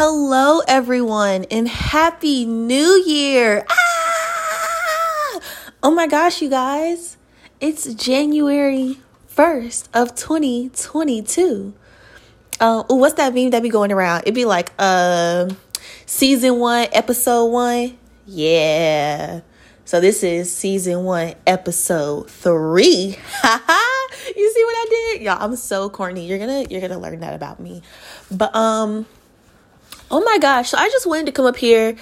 Hello, everyone, and Happy New Year! Ah! Oh my gosh, you guys, it's January 1st of 2022. Uh, ooh, what's that meme that be going around? It'd be like, uh, season one, episode one. Yeah. So this is season one, episode three. you see what I did? Y'all, I'm so corny. You're gonna you're gonna learn that about me. But um Oh my gosh. So I just wanted to come up here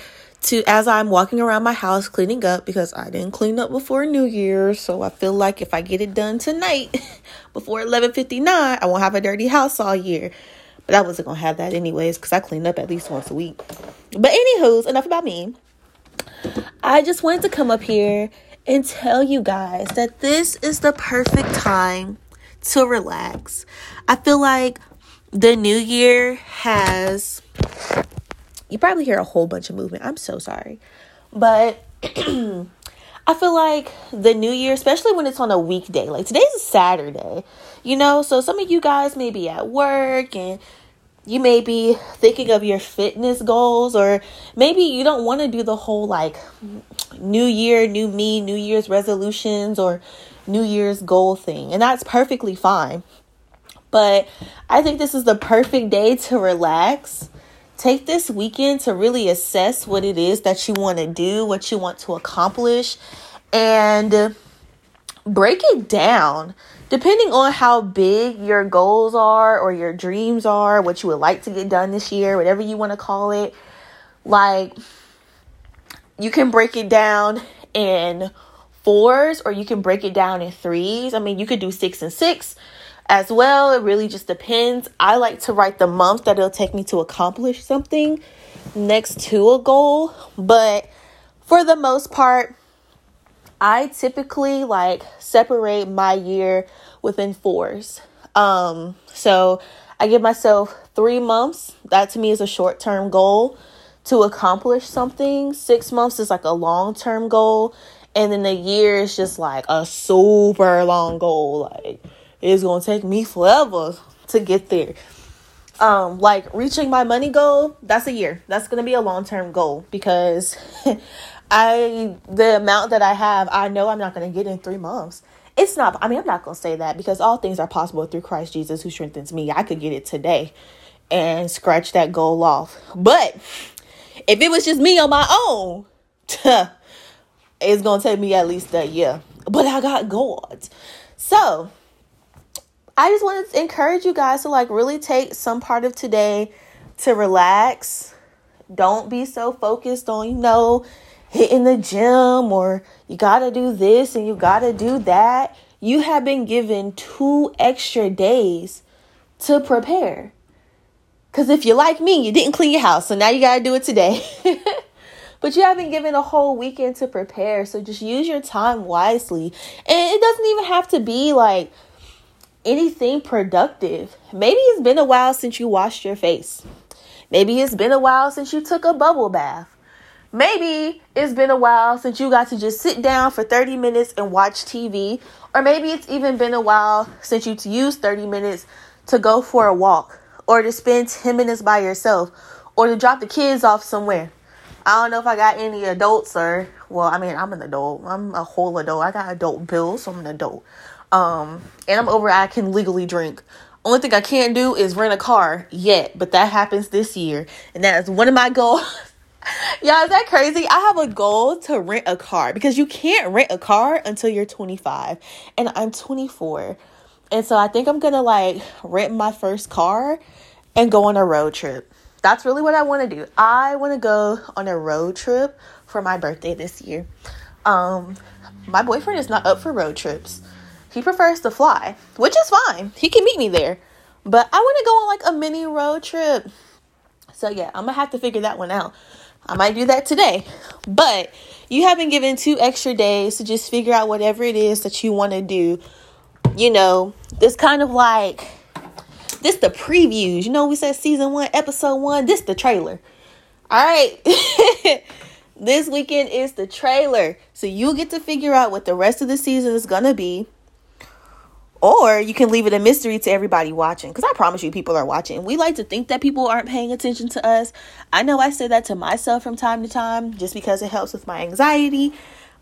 to as I'm walking around my house cleaning up because I didn't clean up before New Year. So I feel like if I get it done tonight before 11:59, I won't have a dirty house all year. But I wasn't gonna have that anyways because I clean up at least once a week. But anywho's enough about me. I just wanted to come up here and tell you guys that this is the perfect time to relax. I feel like the new year has you probably hear a whole bunch of movement. I'm so sorry. But I feel like the new year, especially when it's on a weekday, like today's a Saturday, you know, so some of you guys may be at work and you may be thinking of your fitness goals, or maybe you don't want to do the whole like new year, new me, new year's resolutions, or new year's goal thing. And that's perfectly fine. But I think this is the perfect day to relax Take this weekend to really assess what it is that you want to do, what you want to accomplish, and break it down. Depending on how big your goals are or your dreams are, what you would like to get done this year, whatever you want to call it, like you can break it down in fours or you can break it down in threes. I mean, you could do six and six as well. It really just depends. I like to write the month that it'll take me to accomplish something next to a goal, but for the most part, I typically like separate my year within fours. Um, so I give myself three months. That to me is a short term goal to accomplish something. Six months is like a long term goal. And then a year is just like a super long goal. Like it's gonna take me forever to get there. Um, like reaching my money goal, that's a year. That's gonna be a long term goal because I the amount that I have, I know I'm not gonna get in three months. It's not I mean I'm not gonna say that because all things are possible through Christ Jesus who strengthens me. I could get it today and scratch that goal off. But if it was just me on my own, it's gonna take me at least a year. But I got God. So I just want to encourage you guys to like really take some part of today to relax. Don't be so focused on, you know, hitting the gym or you got to do this and you got to do that. You have been given two extra days to prepare. Because if you're like me, you didn't clean your house, so now you got to do it today. but you haven't given a whole weekend to prepare, so just use your time wisely. And it doesn't even have to be like anything productive. Maybe it's been a while since you washed your face. Maybe it's been a while since you took a bubble bath. Maybe it's been a while since you got to just sit down for 30 minutes and watch TV. Or maybe it's even been a while since you used 30 minutes to go for a walk or to spend 10 minutes by yourself or to drop the kids off somewhere. I don't know if I got any adults or, well, I mean, I'm an adult. I'm a whole adult. I got adult bills, so I'm an adult. Um, and I'm over. I can legally drink. Only thing I can't do is rent a car yet, but that happens this year, and that is one of my goals. Y'all, is that crazy? I have a goal to rent a car because you can't rent a car until you're 25, and I'm 24. And so I think I'm gonna like rent my first car and go on a road trip. That's really what I want to do. I want to go on a road trip for my birthday this year. Um, my boyfriend is not up for road trips. He prefers to fly, which is fine. He can meet me there. But I want to go on like a mini road trip. So yeah, I'm going to have to figure that one out. I might do that today. But you have been given two extra days to just figure out whatever it is that you want to do. You know, this kind of like this the previews. You know, we said season one, episode one. This the trailer. All right. this weekend is the trailer. So you get to figure out what the rest of the season is gonna be Or you can leave it a mystery to everybody watching because I promise you, people are watching. We like to think that people aren't paying attention to us. I know I say that to myself from time to time just because it helps with my anxiety.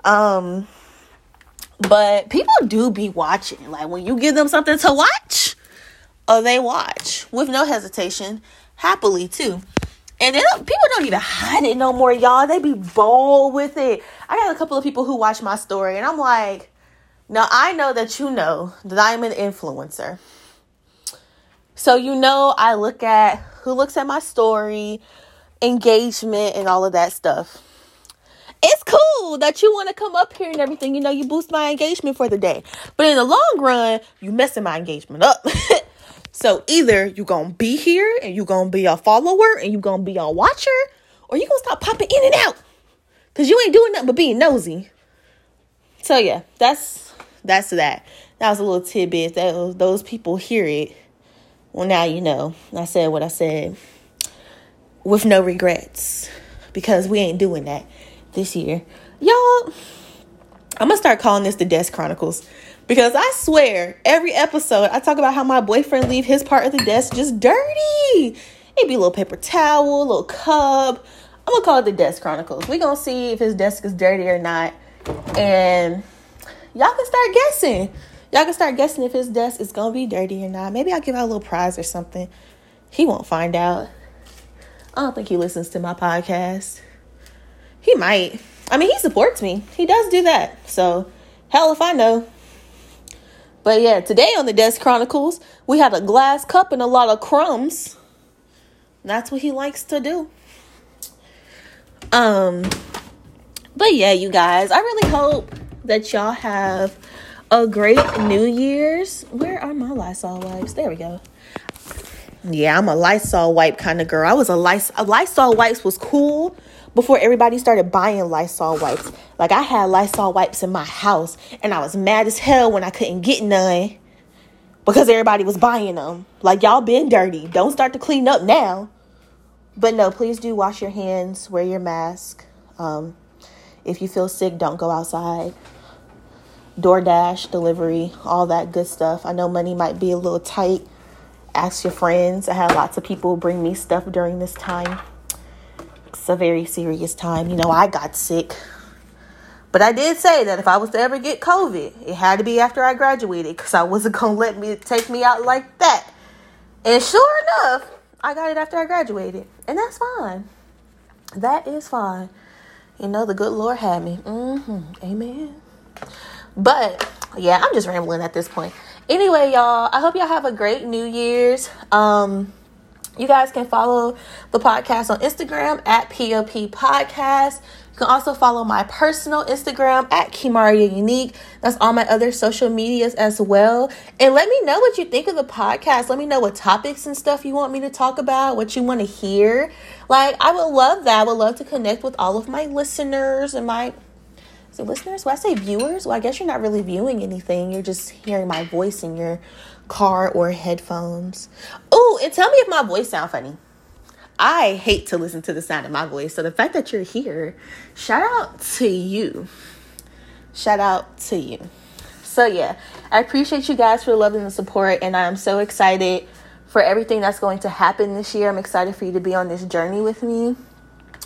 Um, but people do be watching. Like when you give them something to watch, or they watch with no hesitation, happily too. And then people don't even hide it no more, y'all. They be bold with it. I got a couple of people who watch my story, and I'm like, now I know that you know that I'm an influencer. So you know I look at who looks at my story, engagement, and all of that stuff. It's cool that you want to come up here and everything. You know, you boost my engagement for the day. But in the long run, you messing my engagement up. So either you gonna be here and you gonna be a follower and you gonna be a watcher, or you gonna stop popping in and out. Cause you ain't doing nothing but being nosy. So yeah, that's that's that. That was a little tidbit. That those people hear it. Well, now you know. I said what I said with no regrets because we ain't doing that this year, y'all. I'm gonna start calling this the Desk Chronicles because I swear, every episode I talk about how my boyfriend leave his part of the desk just dirty. It'd be a little paper towel, a little cup. I'm gonna call it the Desk Chronicles. we gonna see if his desk is dirty or not. And y'all can start guessing. Y'all can start guessing if his desk is gonna be dirty or not. Maybe I'll give out a little prize or something. He won't find out. I don't think he listens to my podcast. He might. I mean, he supports me. He does do that. So, hell if I know. But yeah, today on the Desk Chronicles, we had a glass cup and a lot of crumbs. That's what he likes to do. Um, but yeah, you guys, I really hope that y'all have a great New Year's. Where are my Lysol wipes? There we go. Yeah, I'm a Lysol wipe kind of girl. I was a Lysol, Lysol wipes was cool before everybody started buying Lysol wipes. Like I had Lysol wipes in my house and I was mad as hell when I couldn't get none because everybody was buying them. Like y'all been dirty. Don't start to clean up now. But no, please do wash your hands, wear your mask. Um, if you feel sick, don't go outside. DoorDash, delivery, all that good stuff. I know money might be a little tight. Ask your friends. I had lots of people bring me stuff during this time it's a very serious time. You know, I got sick. But I did say that if I was to ever get COVID, it had to be after I graduated because I wasn't going to let me take me out like that. And sure enough, I got it after I graduated. And that's fine. That is fine. You know, the good Lord had me. Mm-hmm. Amen. But yeah, I'm just rambling at this point. Anyway, y'all, I hope y'all have a great New Year's. Um, you guys can follow the podcast on Instagram at POP Podcast. You can also follow my personal Instagram at Kimaria Unique. That's all my other social medias as well. And let me know what you think of the podcast. Let me know what topics and stuff you want me to talk about, what you want to hear. Like, I would love that. I would love to connect with all of my listeners and my so listeners. When I say viewers, well, I guess you're not really viewing anything. You're just hearing my voice in your car or headphones. Oh, and tell me if my voice sound funny. I hate to listen to the sound of my voice. So the fact that you're here, shout out to you. Shout out to you. So yeah, I appreciate you guys for and the support, and I'm so excited for everything that's going to happen this year. I'm excited for you to be on this journey with me.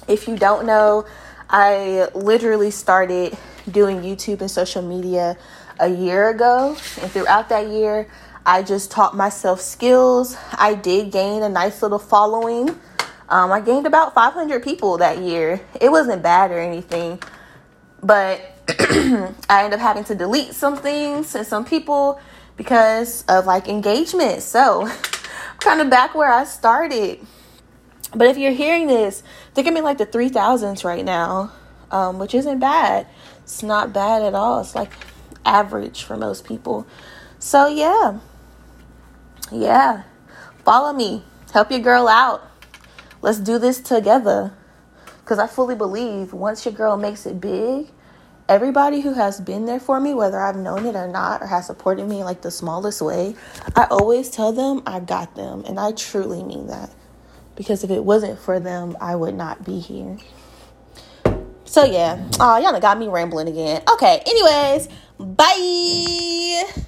If you don't know, I literally started doing YouTube and social media a year ago, and throughout that year, I just taught myself skills. I did gain a nice little following. Um, I gained about 500 people that year. It wasn't bad or anything, but I ended up having to delete some things and some people because of like engagement. So I'm kind of back where I started. But if you're hearing this, think of me like the 3000s right now, um, which isn't bad. It's not bad at all. It's like average for most people. So yeah, yeah, follow me, help your girl out. Let's do this together. Because I fully believe once your girl makes it big, everybody who has been there for me, whether I've known it or not, or has supported me in like the smallest way, I always tell them I got them. And I truly mean that. Because if it wasn't for them, I would not be here. So yeah. Oh, y'all got me rambling again. Okay, anyways, bye.